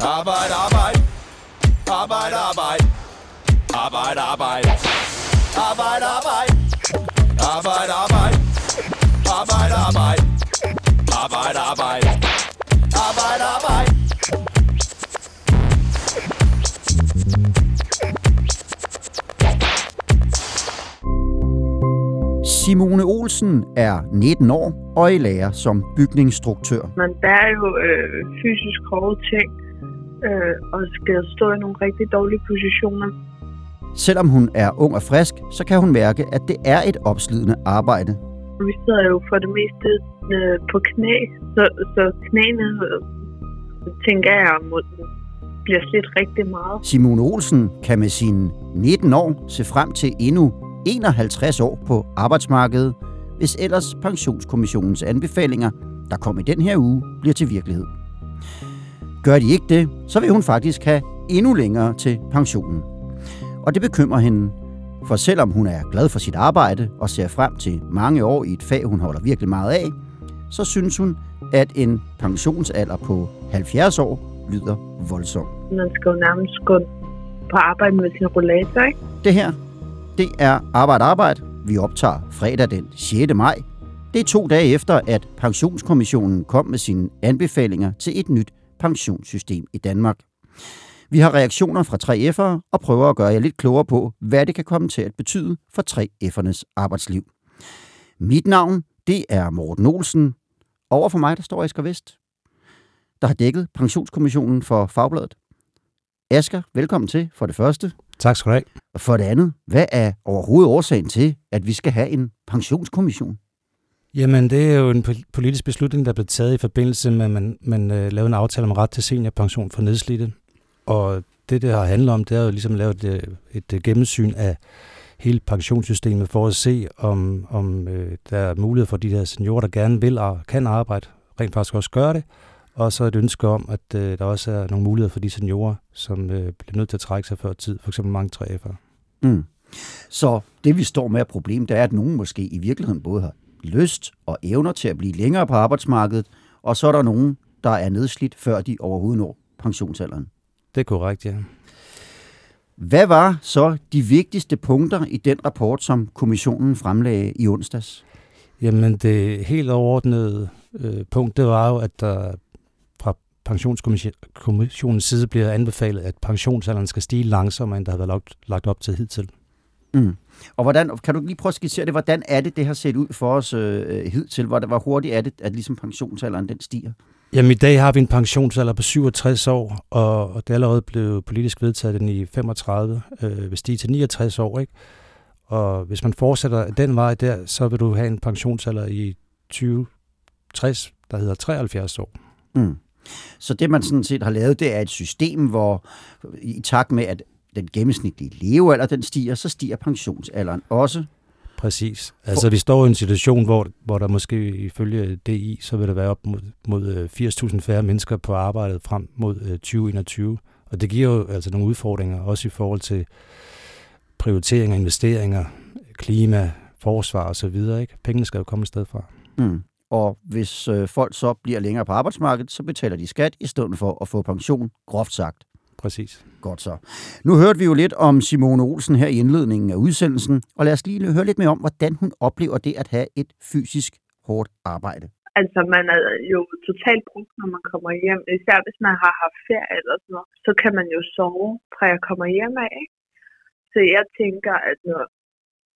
Arbejde, arbejde. Arbejde, arbejde. Arbejde, arbejde. Arbejde, arbejde. Arbejde, arbejde. Arbejde, arbejde. Arbejde, arbejde. Arbejde, arbejde. Simone Olsen er 19 år og i lærer som bygningsstruktør. Man bærer jo øh, fysisk hårde ting øh, og skal stå i nogle rigtig dårlige positioner. Selvom hun er ung og frisk, så kan hun mærke, at det er et opslidende arbejde. Vi sidder jo for det meste øh, på knæ, så, så knæene, øh, tænker jeg, må, bliver slidt rigtig meget. Simone Olsen kan med sine 19 år se frem til endnu 51 år på arbejdsmarkedet, hvis ellers pensionskommissionens anbefalinger, der kom i den her uge, bliver til virkelighed. Gør de ikke det, så vil hun faktisk have endnu længere til pensionen. Og det bekymrer hende, for selvom hun er glad for sit arbejde og ser frem til mange år i et fag, hun holder virkelig meget af, så synes hun, at en pensionsalder på 70 år lyder voldsom. Man skal jo nærmest gå på arbejde med sin rollator, ikke? Det her, det er Arbejde Arbejde. Vi optager fredag den 6. maj. Det er to dage efter, at Pensionskommissionen kom med sine anbefalinger til et nyt pensionssystem i Danmark. Vi har reaktioner fra 3F'ere og prøver at gøre jer lidt klogere på, hvad det kan komme til at betyde for 3F'ernes arbejdsliv. Mit navn, det er Morten Olsen. Over for mig, der står Asger Vest, der har dækket Pensionskommissionen for Fagbladet. Asger, velkommen til for det første. Tak skal du have. Og for det andet, hvad er overhovedet årsagen til, at vi skal have en pensionskommission? Jamen, det er jo en politisk beslutning, der blev taget i forbindelse med, at man, man uh, lavede en aftale om ret til seniorpension for nedslidte. Og det, det har handlet om, det er jo ligesom at lave et, øh, et, øh, gennemsyn af hele pensionssystemet for at se, om, om øh, der er mulighed for de der seniorer, der gerne vil og kan arbejde, rent faktisk også gøre det. Og så et ønske om, at øh, der også er nogle muligheder for de seniorer, som øh, bliver nødt til at trække sig før tid, for eksempel mange 3F'ere. Mm. Så det vi står med et problem, det er, at nogen måske i virkeligheden både har lyst og evner til at blive længere på arbejdsmarkedet, og så er der nogen, der er nedslidt, før de overhovedet når pensionsalderen. Det er korrekt, ja. Hvad var så de vigtigste punkter i den rapport, som kommissionen fremlagde i onsdags? Jamen, det helt overordnede øh, punkt, det var jo, at der fra pensionskommissionens side bliver anbefalet, at pensionsalderen skal stige langsommere, end der har været lagt, lagt op til hidtil. Mm. Og hvordan, kan du lige prøve at skitsere det, hvordan er det, det har set ud for os øh, hidtil? Hvor, hvor hurtigt er det, at ligesom pensionsalderen den stiger? Jamen i dag har vi en pensionsalder på 67 år, og, og det er allerede blevet politisk vedtaget den i 35, øh, vil stige til 69 år. Ikke? Og hvis man fortsætter den vej der, så vil du have en pensionsalder i 2060, der hedder 73 år. Mm. Så det man sådan set har lavet, det er et system, hvor i takt med, at den gennemsnitlige levealder den stiger, så stiger pensionsalderen også. Præcis. Altså vi står i en situation, hvor, hvor der måske ifølge DI, så vil der være op mod, mod 80.000 færre mennesker på arbejdet frem mod 2021. Og det giver jo altså nogle udfordringer, også i forhold til prioriteringer, investeringer, klima, forsvar osv. Ikke? Pengene skal jo komme et sted fra. Mm. Og hvis øh, folk så bliver længere på arbejdsmarkedet, så betaler de skat i stedet for at få pension, groft sagt. Præcis. Godt så. Nu hørte vi jo lidt om Simone Olsen her i indledningen af udsendelsen, og lad os lige høre lidt mere om, hvordan hun oplever det at have et fysisk hårdt arbejde. Altså, man er jo totalt brugt, når man kommer hjem. Især hvis man har haft ferie eller sådan noget, så kan man jo sove, fra jeg kommer hjem af. Ikke? Så jeg tænker, at når,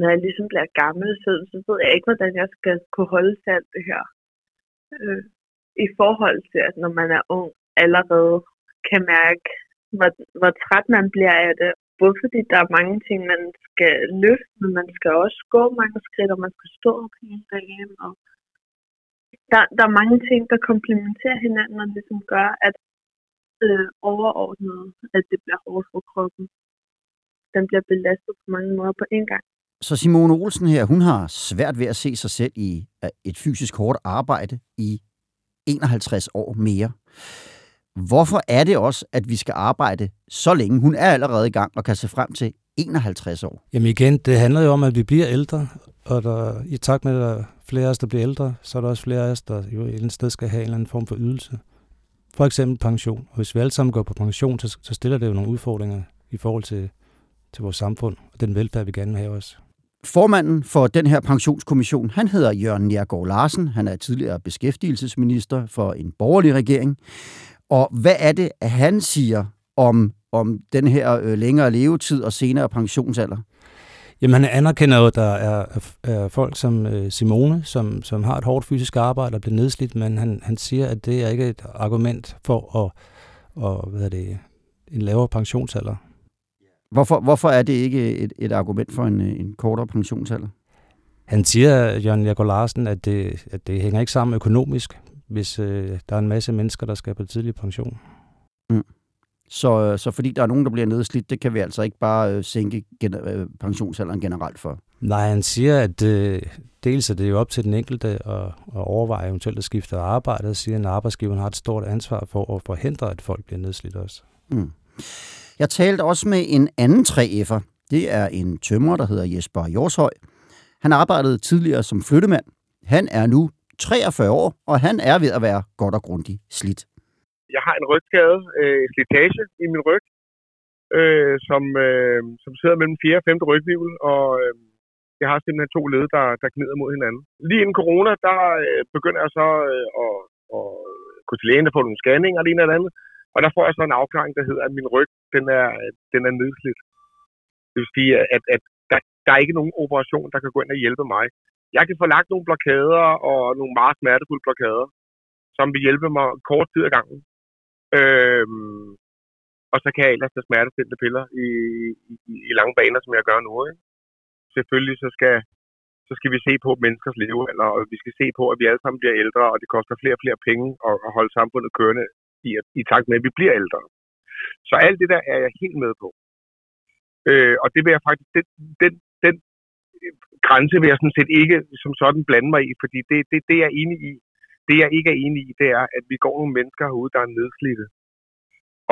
når jeg ligesom bliver gammel, så, så ved jeg ikke, hvordan jeg skal kunne holde til alt det her. Øh, I forhold til, at når man er ung, allerede kan mærke, hvor, hvor træt man bliver af det. Både fordi der er mange ting, man skal løfte, men man skal også gå mange skridt, og man skal stå op hele dagen. Og der, der er mange ting, der komplementerer hinanden, og ligesom gør, at øh, overordnet, at det bliver hårdt for kroppen. Den bliver belastet på mange måder på en gang. Så Simone Olsen her, hun har svært ved at se sig selv i et fysisk hårdt arbejde i 51 år mere. Hvorfor er det også, at vi skal arbejde så længe? Hun er allerede i gang og kan se frem til 51 år. Jamen igen, det handler jo om, at vi bliver ældre, og der, i takt med, at der er flere af os, der bliver ældre, så er der også flere af os, der jo et sted skal have en eller anden form for ydelse. for eksempel pension. Og hvis vi alle sammen går på pension, så, så stiller det jo nogle udfordringer i forhold til, til vores samfund og den velfærd, vi gerne vil have også. Formanden for den her pensionskommission, han hedder Jørgen Njergaard Larsen. Han er tidligere beskæftigelsesminister for en borgerlig regering. Og hvad er det, at han siger om, om den her øh, længere levetid og senere pensionsalder? Jamen han anerkender jo, at der er, er folk som øh, Simone, som, som har et hårdt fysisk arbejde og bliver nedslidt, men han, han siger, at det er ikke et argument for at, og, hvad er det, en lavere pensionsalder. Hvorfor, hvorfor er det ikke et, et argument for en, en kortere pensionsalder? Han siger, Jørgen Jakob Larsen, at det, at det hænger ikke sammen økonomisk, hvis øh, der er en masse mennesker, der skal på tidlig pension. Mm. Så, så fordi der er nogen, der bliver nedslidt, det kan vi altså ikke bare øh, sænke gener- øh, pensionsalderen generelt for? Nej, han siger, at øh, dels er det jo op til den enkelte at, at overveje eventuelt at skifte arbejde, og siger, at arbejdsgiveren har et stort ansvar for at forhindre, at folk bliver nedslidt også. Mm. Jeg talte også med en anden 3F'er. Det er en tømrer, der hedder Jesper Jorshøj. Han arbejdede tidligere som flyttemand. Han er nu 43 år, og han er ved at være godt og grundigt slidt jeg har en rygskade, øh, slitage i min ryg, øh, som, øh, som sidder mellem 4. og 5. rygvivl, og øh, jeg har simpelthen to led, der, der gnider mod hinanden. Lige inden corona, der øh, begynder jeg så øh, at, at gå til lægen og få nogle scanninger og det ene eller andet, og der får jeg så en afklaring, der hedder, at min ryg, den er, den er nedslidt. Det vil sige, at, at der, der er ikke nogen operation, der kan gå ind og hjælpe mig. Jeg kan få lagt nogle blokader og nogle meget smertefulde blokader, som vil hjælpe mig kort tid ad gangen. Øhm, og så kan jeg ellers tage smertestillende piller i, i, i lange baner, som jeg gør nu. Ikke? Selvfølgelig så skal, så skal vi se på menneskers levealder, og vi skal se på, at vi alle sammen bliver ældre, og det koster flere og flere penge at, at holde samfundet kørende i, i takt med, at vi bliver ældre. Så alt det der er jeg helt med på. Øh, og det vil jeg faktisk, den, den, den grænse vil jeg sådan set ikke som sådan blande mig i, fordi det, det, det er jeg enig i. Det jeg ikke er enig i, det er, at vi går nogle mennesker herude, der er nedslidte.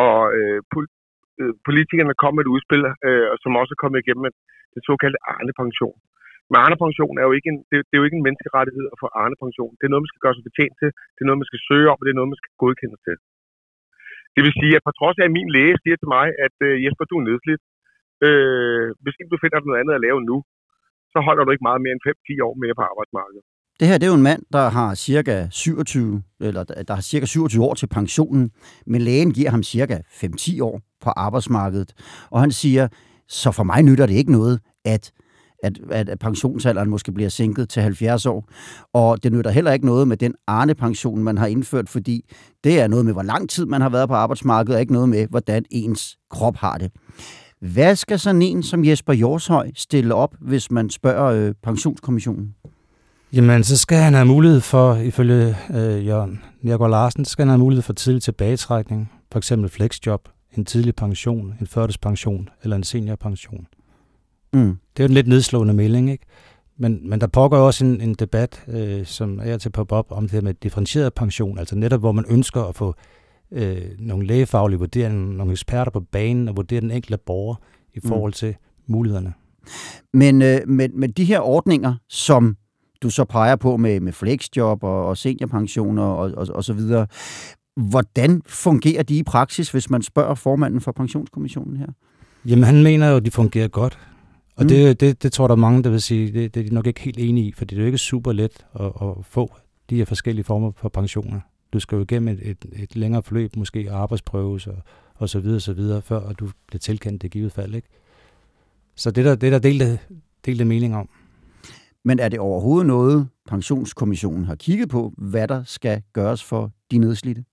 Og øh, pol- øh, politikerne kom med et udspil, øh, som også er kommet igennem med det såkaldte Arne-pension. Men Arne-pension er jo ikke en, det, det er jo ikke en menneskerettighed at få Arne-pension. Det er noget, man skal gøre sig betjent til, det er noget, man skal søge om, og det er noget, man skal godkende til. Det vil sige, at på trods af, at min læge siger til mig, at øh, Jesper, du er nedslidt, øh, hvis ikke du finder noget andet at lave nu, så holder du ikke meget mere end 5-10 år mere på arbejdsmarkedet. Det her det er jo en mand, der har cirka 27, eller der har cirka 27 år til pensionen, men lægen giver ham cirka 5-10 år på arbejdsmarkedet. Og han siger, så for mig nytter det ikke noget, at at, at pensionsalderen måske bliver sænket til 70 år. Og det nytter heller ikke noget med den Arne-pension, man har indført, fordi det er noget med, hvor lang tid man har været på arbejdsmarkedet, og ikke noget med, hvordan ens krop har det. Hvad skal sådan en som Jesper Jorshøj stille op, hvis man spørger øh, pensionskommissionen? Jamen, så skal han have mulighed for, ifølge øh, Jørgen Njergaard Larsen, skal han have mulighed for tidlig tilbagetrækning, for eksempel flexjob, en tidlig pension, en førtidspension eller en seniorpension. Mm. Det er jo en lidt nedslående melding, ikke? Men, men der pågår også en, en debat, øh, som er til pop op om det her med differentieret pension, altså netop hvor man ønsker at få øh, nogle lægefaglige vurderinger, nogle eksperter på banen og vurdere den enkelte borger i mm. forhold til mm. mulighederne. Men, øh, men, men de her ordninger, som du så peger på med, med flexjob og, og seniorpensioner og, og, og så videre. Hvordan fungerer de i praksis, hvis man spørger formanden for pensionskommissionen her? Jamen, han mener jo, at de fungerer godt. Og mm. det, det, det tror der er mange, der vil sige, det, det er de nok ikke helt enige i, for det er jo ikke super let at, at få de her forskellige former for pensioner. Du skal jo igennem et, et, et længere forløb, måske arbejdsprøves og, og så videre, så videre, før du bliver tilkendt det givet fald. Ikke? Så det der, det der delte, delte mening om. Men er det overhovedet noget, pensionskommissionen har kigget på, hvad der skal gøres for de nedslidte?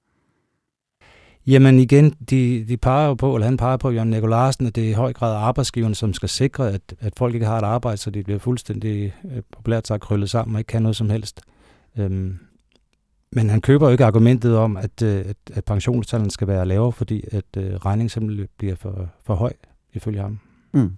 Jamen igen, de, de peger jo på, eller han peger på, Jørgen Larsen, at det er i høj grad arbejdsgiverne, som skal sikre, at, at folk ikke har et arbejde, så de bliver fuldstændig øh, populært sagt krøllet sammen og ikke kan noget som helst. Øhm, men han køber jo ikke argumentet om, at, øh, at, at pensionstallene skal være lavere, fordi at øh, regningen simpelthen bliver for, for høj, ifølge ham. Mm.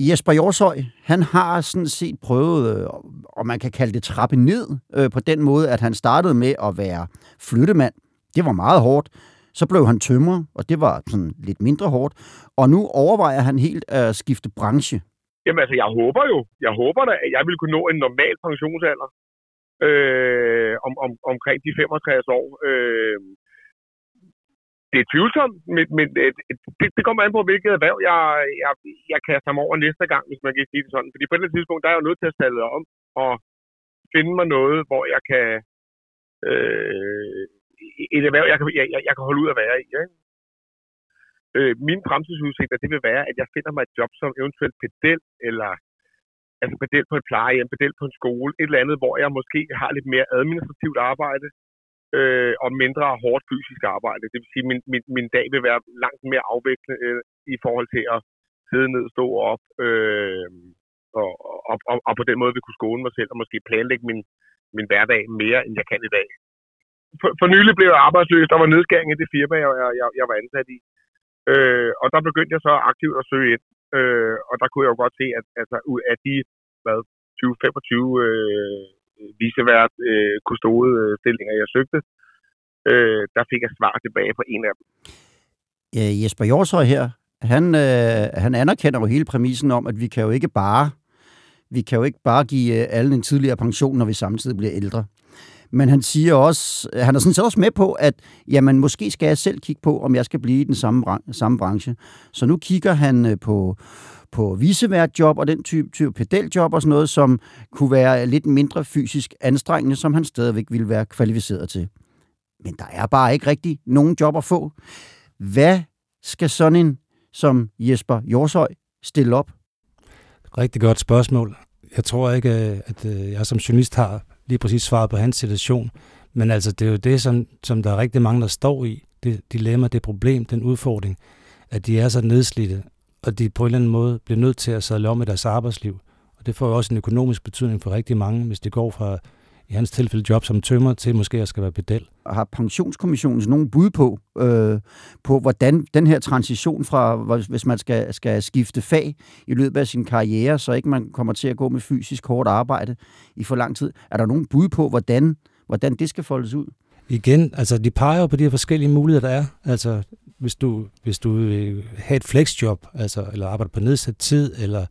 Jesper Jorshøj, han har sådan set prøvet, øh, og man kan kalde det trappe ned, øh, på den måde, at han startede med at være flyttemand. Det var meget hårdt. Så blev han tømrer, og det var sådan lidt mindre hårdt. Og nu overvejer han helt at skifte branche. Jamen altså, jeg håber jo, jeg håber da, at jeg vil kunne nå en normal pensionsalder øh, om, om, omkring de 65 år. Øh, det er tvivlsomt, men, men øh, det, det kommer an på, hvilket erhverv jeg, jeg, jeg kaster mig over næste gang, hvis man kan sige det sådan. Fordi på det tidspunkt, der er jeg jo nødt til at stille om og finde mig noget, hvor jeg kan... Øh, et erhverv, jeg kan, jeg, jeg kan holde ud at være i. Ikke? Øh, mine fremtidsudsigter, det vil være, at jeg finder mig et job som eventuelt pedel, eller altså pedel på et plejehjem, pedel på en skole, et eller andet, hvor jeg måske har lidt mere administrativt arbejde, øh, og mindre hårdt fysisk arbejde. Det vil sige, at min, min, min dag vil være langt mere afviklet øh, i forhold til at sidde ned, stå op, øh, og, og, og, og på den måde vil kunne skåne mig selv, og måske planlægge min, min hverdag mere, end jeg kan i dag. For, for nylig blev jeg arbejdsløs, der var nedskæring i det firma, jeg, jeg, jeg var ansat i. Øh, og der begyndte jeg så aktivt at søge ind. Øh, og der kunne jeg jo godt se, at altså, ud af de hvad, 20-25 øh, visevært øh, kustode øh, stillinger, jeg søgte, øh, der fik jeg svar tilbage på en af dem. Ja, Jesper Jorshøj her, han, øh, han anerkender jo hele præmissen om, at vi kan jo ikke bare vi kan jo ikke bare give øh, alle en tidligere pension, når vi samtidig bliver ældre. Men han siger også, han er sådan set også med på, at jamen, måske skal jeg selv kigge på, om jeg skal blive i den samme, samme branche. Så nu kigger han øh, på, på viseværtjob og den type, type pedeljob og sådan noget, som kunne være lidt mindre fysisk anstrengende, som han stadigvæk ville være kvalificeret til. Men der er bare ikke rigtig nogen job at få. Hvad skal sådan en som Jesper Jorshøj stille op? Rigtig godt spørgsmål. Jeg tror ikke, at øh, jeg som journalist har lige præcis svaret på hans situation. Men altså, det er jo det, som, som der er rigtig mange, der står i. Det dilemma, det problem, den udfordring, at de er så nedslidte, og de på en eller anden måde bliver nødt til at sadle om i deres arbejdsliv. Og det får jo også en økonomisk betydning for rigtig mange, hvis det går fra i hans tilfælde job som tømmer til måske at skal være pedel. Har pensionskommissionen nogen bud på, øh, på hvordan den her transition fra, hvis man skal, skal skifte fag i løbet af sin karriere, så ikke man kommer til at gå med fysisk hårdt arbejde i for lang tid. Er der nogen bud på, hvordan, hvordan det skal foldes ud? Igen, altså de peger jo på de her forskellige muligheder, der er. Altså hvis du, hvis du vil have et flexjob, altså, eller arbejde på nedsat tid, eller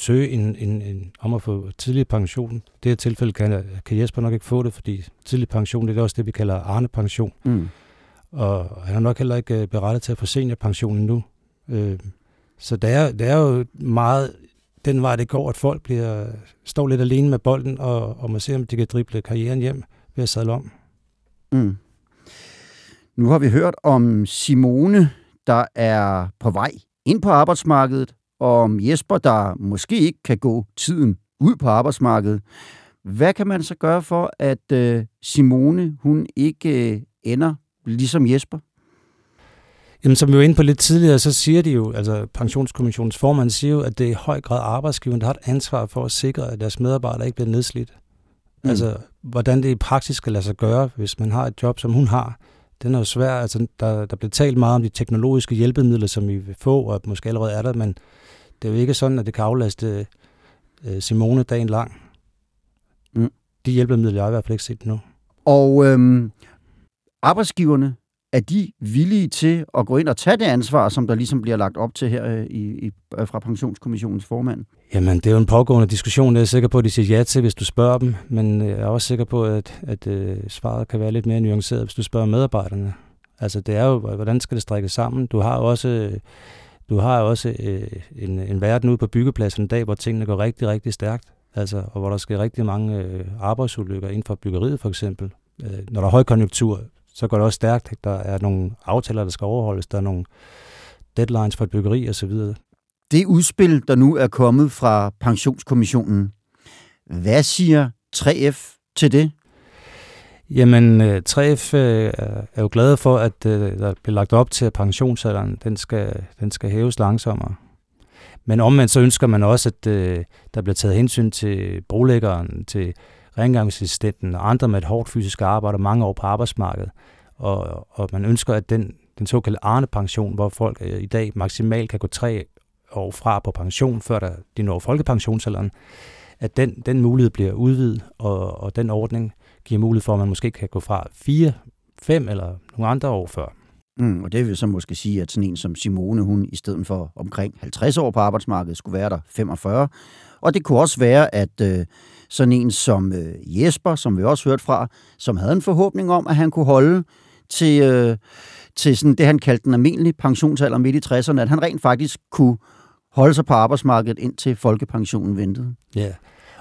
søge en, en, en, om at få tidlig pension. I det her tilfælde kan, kan Jesper nok ikke få det, fordi tidlig pension, det er også det, vi kalder Arne-pension. Mm. Og han er nok heller ikke øh, berettet til at få seniorpension endnu. Øh, så det er, det er jo meget den vej, det går, at folk bliver, står lidt alene med bolden, og, og man ser, om de kan drible karrieren hjem ved at sadle om. Mm. Nu har vi hørt om Simone, der er på vej ind på arbejdsmarkedet, og om Jesper, der måske ikke kan gå tiden ud på arbejdsmarkedet. Hvad kan man så gøre for, at øh, Simone hun ikke øh, ender ligesom Jesper? Jamen, som vi var inde på lidt tidligere, så siger de jo, altså pensionskommissionens formand siger jo, at det er i høj grad arbejdsgiveren, der har et ansvar for at sikre, at deres medarbejdere ikke bliver nedslidt. Mm. Altså, hvordan det i praksis skal lade sig gøre, hvis man har et job, som hun har, den er jo svær. Altså, der, der bliver talt meget om de teknologiske hjælpemidler, som vi vil få, og måske allerede er der, men det er jo ikke sådan, at det kan aflaste øh, Simone dagen lang. Mm. De hjælpemidler jeg har i hvert fald ikke set nu. Og øhm, arbejdsgiverne, er de villige til at gå ind og tage det ansvar, som der ligesom bliver lagt op til her øh, i, i, øh, fra pensionskommissionens formand? Jamen, det er jo en pågående diskussion. Jeg er sikker på, at de siger ja til, hvis du spørger dem. Men jeg er også sikker på, at, at, at svaret kan være lidt mere nuanceret, hvis du spørger medarbejderne. Altså, det er jo, hvordan skal det strikkes sammen? Du har jo også du har også øh, en, en verden ude på byggepladsen en dag, hvor tingene går rigtig, rigtig stærkt. Altså, og hvor der sker rigtig mange øh, arbejdsulykker inden for byggeriet for eksempel. Øh, når der er højkonjunktur, så går det også stærkt. Der er nogle aftaler, der skal overholdes. Der er nogle deadlines for et byggeri osv. Det udspil, der nu er kommet fra pensionskommissionen, hvad siger 3F til det? Jamen, øh, 3F øh, er jo glade for, at øh, der bliver lagt op til, at pensionsalderen den skal, den skal hæves langsommere. Men omvendt så ønsker man også, at der bliver taget hensyn til brolæggeren, til rengøringsassistenten og andre med et hårdt fysisk arbejde og mange år på arbejdsmarkedet. Og, og man ønsker, at den, den såkaldte Arne-pension, hvor folk i dag maksimalt kan gå tre år fra på pension, før der, de når folkepensionsalderen, at den, den mulighed bliver udvidet, og, og den ordning giver mulighed for, at man måske kan gå fra fire, fem eller nogle andre år før. Mm, og det vil så måske sige, at sådan en som Simone, hun i stedet for omkring 50 år på arbejdsmarkedet, skulle være der 45. Og det kunne også være, at øh, sådan en som øh, Jesper, som vi også hørte fra, som havde en forhåbning om, at han kunne holde til, øh, til sådan det, han kaldte den almindelige pensionsalder midt i 60'erne, at han rent faktisk kunne holde sig på arbejdsmarkedet indtil folkepensionen ventede. Ja,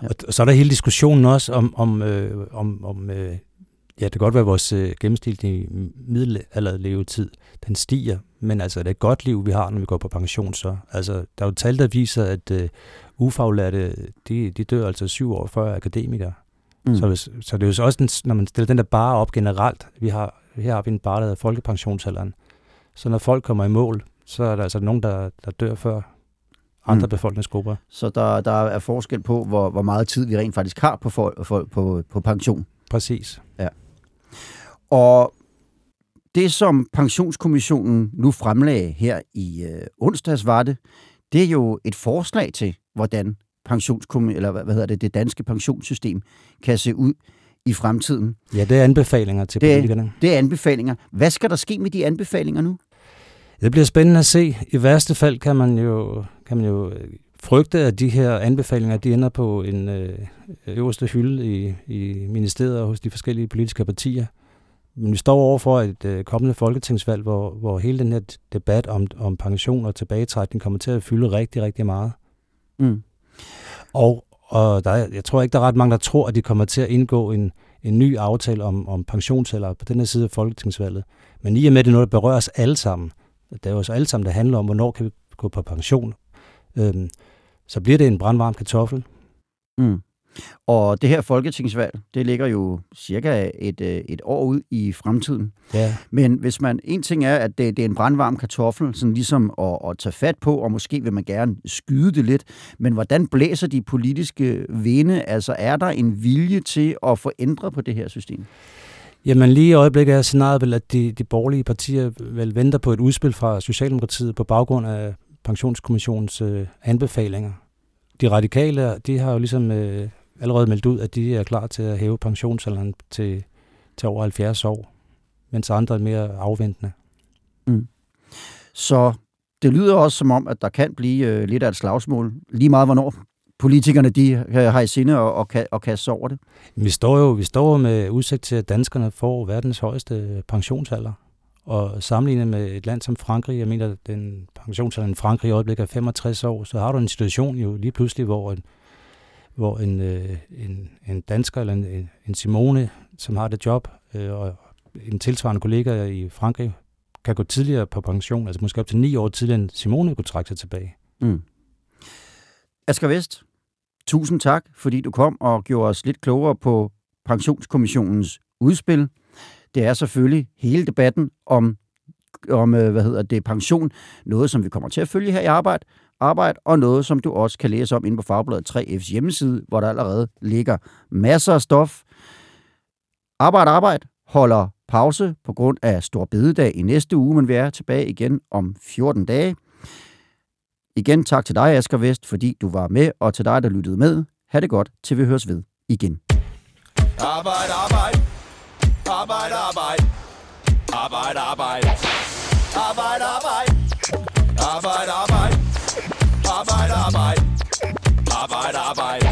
og, så er der hele diskussionen også om, om, øh, om, om øh, ja, det kan godt være, at vores øh, gennemsnitlige middelalderlevetid, den stiger, men altså, det er et godt liv, vi har, når vi går på pension så. Altså, der er jo tal, der viser, at øh, ufaglærte, de, de dør altså syv år før akademikere. Mm. Så, så det er jo så også, en, når man stiller den der bare op generelt, vi har, her har vi en bare, der hedder folkepensionsalderen. Så når folk kommer i mål, så er der altså nogen, der, der dør før andre mm. befolkningsgrupper. Så der, der er forskel på, hvor, hvor meget tid vi rent faktisk har på, for, for, på, på pension. Præcis. Ja. Og det, som pensionskommissionen nu fremlagde her i øh, onsdags, var det, det er jo et forslag til, hvordan pensionskom eller hvad hedder det, det danske pensionssystem kan se ud i fremtiden. Ja, det er anbefalinger til det, politikerne. Det er anbefalinger. Hvad skal der ske med de anbefalinger nu? Det bliver spændende at se. I værste fald kan man jo, kan man jo øh, frygte, at de her anbefalinger de ender på en øh, øverste hylde i, i ministeriet og hos de forskellige politiske partier. Men vi står overfor et øh, kommende folketingsvalg, hvor, hvor hele den her debat om, om pension og tilbagetrækning kommer til at fylde rigtig, rigtig meget. Mm. Og, og der er, jeg tror ikke, der er ret mange, der tror, at de kommer til at indgå en, en ny aftale om, om pensionsalder på den her side af folketingsvalget. Men i og med, at det er noget, der berører os alle sammen, det er jo også alle sammen, der handler om, hvornår kan vi gå på pension, øhm, så bliver det en brandvarm kartoffel. Mm. Og det her folketingsvalg, det ligger jo cirka et, øh, et år ud i fremtiden. Ja. Men hvis man, en ting er, at det, det er en brandvarm kartoffel, sådan ligesom at, at tage fat på, og måske vil man gerne skyde det lidt, men hvordan blæser de politiske vinde? Altså er der en vilje til at få ændret på det her system? Jamen lige i øjeblikket er scenariet vel, at de, de borgerlige partier vel venter på et udspil fra Socialdemokratiet på baggrund af pensionskommissionens øh, anbefalinger. De radikale, de har jo ligesom øh, allerede meldt ud, at de er klar til at hæve pensionsalderen til, til over 70 år, mens andre er mere afventende. Mm. Så det lyder også som om, at der kan blive øh, lidt af et slagsmål, lige meget hvornår politikerne de har i sinde og, og, kan, og kaste sig over det. Vi står jo vi står med udsigt til, at danskerne får verdens højeste pensionsalder. Og sammenlignet med et land som Frankrig, jeg mener, den pensionsalder i Frankrig i øjeblikket er 65 år, så har du en situation jo lige pludselig, hvor en, hvor en, øh, en, en dansker eller en, en Simone, som har det job, øh, og en tilsvarende kollega i Frankrig, kan gå tidligere på pension, altså måske op til ni år tidligere, end Simone kunne trække sig tilbage. Mm. Asger Vest, tusind tak, fordi du kom og gjorde os lidt klogere på pensionskommissionens udspil. Det er selvfølgelig hele debatten om, om øh, hvad hedder det, pension, noget som vi kommer til at følge her i arbejde, arbejde, og noget, som du også kan læse om inde på Fagbladet 3F's hjemmeside, hvor der allerede ligger masser af stof. Arbejde, arbejde holder pause på grund af Stor Bededag i næste uge, men vi er tilbage igen om 14 dage. Igen tak til dig, Asger Vest, fordi du var med, og til dig, der lyttede med. Ha' det godt, til vi høres ved igen. Arbejde, arbejde. Arbejde, arbejde. Arbejde, arbejde. Arbejde, arbejde. Arbejde, arbejde. Arbejde, arbejde. Arbejde, arbejde.